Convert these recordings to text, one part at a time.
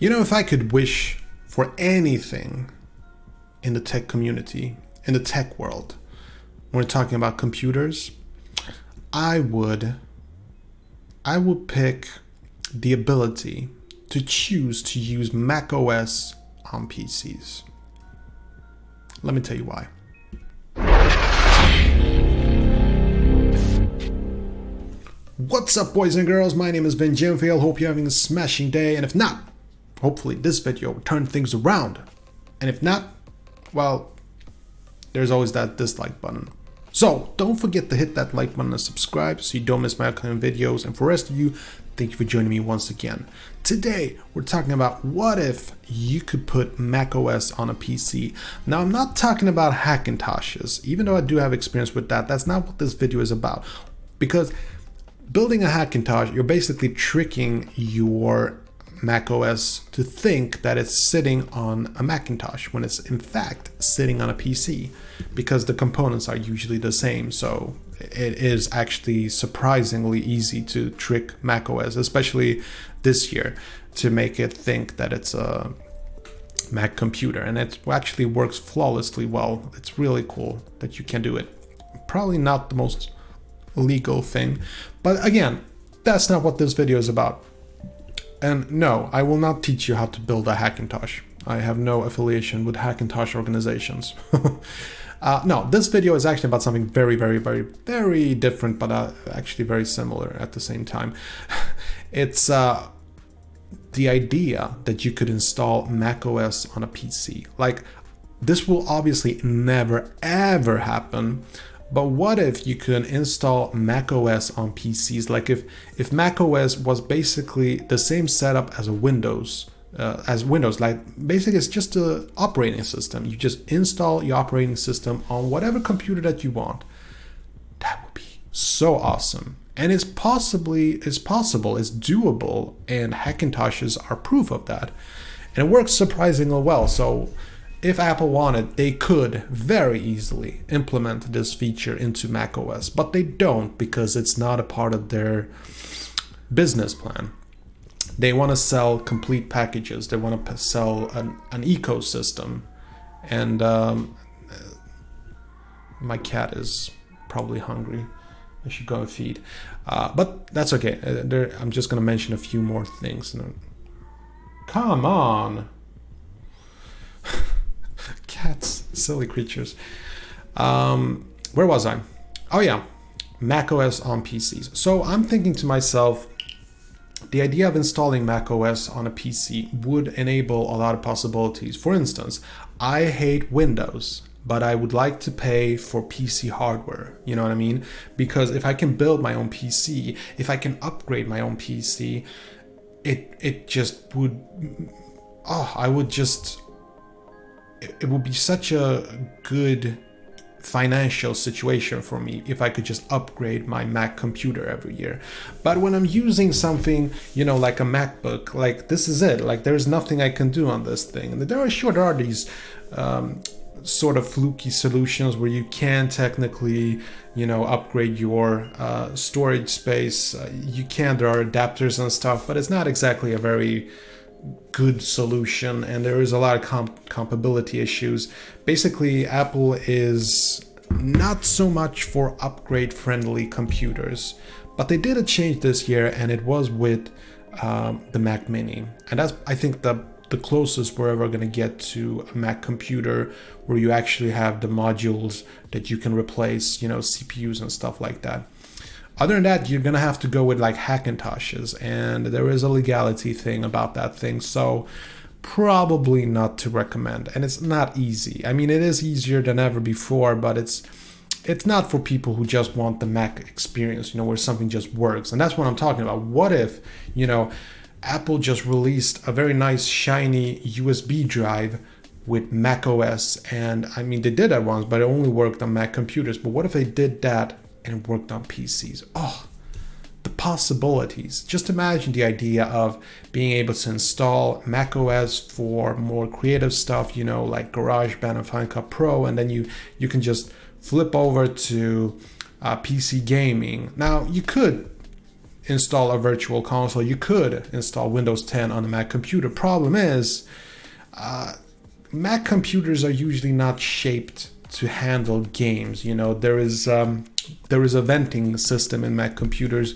You know, if I could wish for anything in the tech community, in the tech world, when we're talking about computers, I would I would pick the ability to choose to use Mac OS on PCs. Let me tell you why. What's up, boys and girls? My name is Ben Gemfield. Hope you're having a smashing day, and if not, hopefully this video will turn things around. And if not, well, there's always that dislike button. So don't forget to hit that like button and subscribe so you don't miss my upcoming videos. And for the rest of you, thank you for joining me once again. Today, we're talking about what if you could put macOS on a PC. Now, I'm not talking about Hackintoshes, even though I do have experience with that. That's not what this video is about. Because building a Hackintosh, you're basically tricking your macOS to think that it's sitting on a Macintosh when it's in fact sitting on a PC because the components are usually the same. So it is actually surprisingly easy to trick macOS, especially this year, to make it think that it's a Mac computer. And it actually works flawlessly well. It's really cool that you can do it. Probably not the most legal thing, but again, that's not what this video is about. And no, I will not teach you how to build a Hackintosh. I have no affiliation with Hackintosh organizations. uh, no, this video is actually about something very, very, very, very different, but uh, actually very similar at the same time. it's uh, the idea that you could install macOS on a PC. Like, this will obviously never, ever happen but what if you could install macOS on PCs? Like if if macOS was basically the same setup as Windows, uh, as Windows, like basically it's just a operating system. You just install your operating system on whatever computer that you want. That would be so awesome. And it's possibly it's possible, it's doable, and Hackintoshes are proof of that. And it works surprisingly well. So if Apple wanted, they could very easily implement this feature into macOS, but they don't because it's not a part of their business plan. They want to sell complete packages, they want to sell an, an ecosystem. And um, my cat is probably hungry. I should go and feed. Uh, but that's okay. Uh, there, I'm just going to mention a few more things. Come on silly creatures. Um, where was I? Oh yeah, macOS on PCs. So I'm thinking to myself, the idea of installing macOS on a PC would enable a lot of possibilities. For instance, I hate Windows, but I would like to pay for PC hardware. You know what I mean? Because if I can build my own PC, if I can upgrade my own PC, it it just would oh, I would just it would be such a good financial situation for me if I could just upgrade my Mac computer every year. But when I'm using something, you know, like a MacBook, like this is it. Like there's nothing I can do on this thing. And there are sure there are these um, sort of fluky solutions where you can technically, you know, upgrade your uh, storage space. Uh, you can. There are adapters and stuff, but it's not exactly a very good solution and there is a lot of comp- compatibility issues. Basically, Apple is not so much for upgrade friendly computers, but they did a change this year and it was with um, the Mac Mini. And that's, I think, the the closest we're ever going to get to a Mac computer where you actually have the modules that you can replace, you know, CPUs and stuff like that. Other than that, you're gonna have to go with like Hackintoshes, and there is a legality thing about that thing, so probably not to recommend. And it's not easy. I mean, it is easier than ever before, but it's it's not for people who just want the Mac experience, you know, where something just works. And that's what I'm talking about. What if, you know, Apple just released a very nice shiny USB drive with Mac OS and I mean they did that once, but it only worked on Mac computers. But what if they did that and worked on PCs. Oh, the possibilities. Just imagine the idea of being able to install macOS for more creative stuff, you know, like GarageBand and Final Cut Pro, and then you you can just flip over to uh, PC gaming. Now you could install a virtual console. You could install Windows 10 on a Mac computer. Problem is, uh, Mac computers are usually not shaped to handle games. You know, there is um, there is a venting system in Mac computers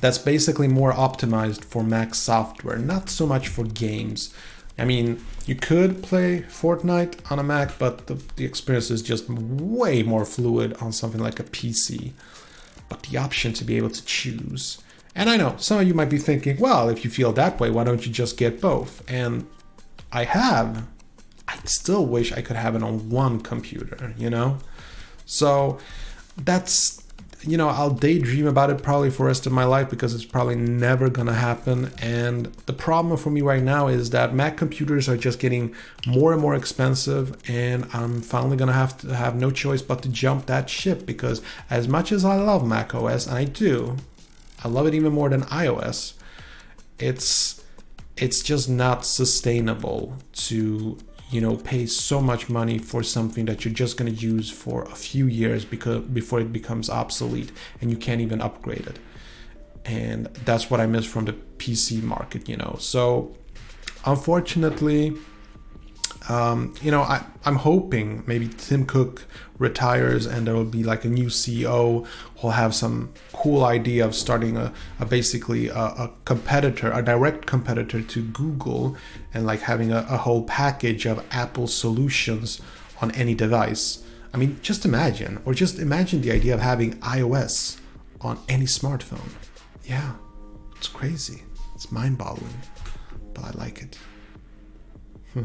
that's basically more optimized for Mac software, not so much for games. I mean, you could play Fortnite on a Mac, but the, the experience is just way more fluid on something like a PC. But the option to be able to choose. And I know some of you might be thinking, well, if you feel that way, why don't you just get both? And I have. Still wish I could have it on one computer, you know? So that's you know, I'll daydream about it probably for the rest of my life because it's probably never gonna happen. And the problem for me right now is that Mac computers are just getting more and more expensive, and I'm finally gonna have to have no choice but to jump that ship because as much as I love Mac OS, and I do, I love it even more than iOS. It's it's just not sustainable to you know pay so much money for something that you're just going to use for a few years because before it becomes obsolete and you can't even upgrade it. And that's what i miss from the pc market you know. So unfortunately um, you know, I, I'm hoping maybe Tim Cook retires and there will be like a new CEO who'll have some cool idea of starting a, a basically a, a, competitor, a direct competitor to Google, and like having a, a whole package of Apple solutions on any device. I mean, just imagine, or just imagine the idea of having iOS on any smartphone. Yeah, it's crazy. It's mind boggling, but I like it. Hmm.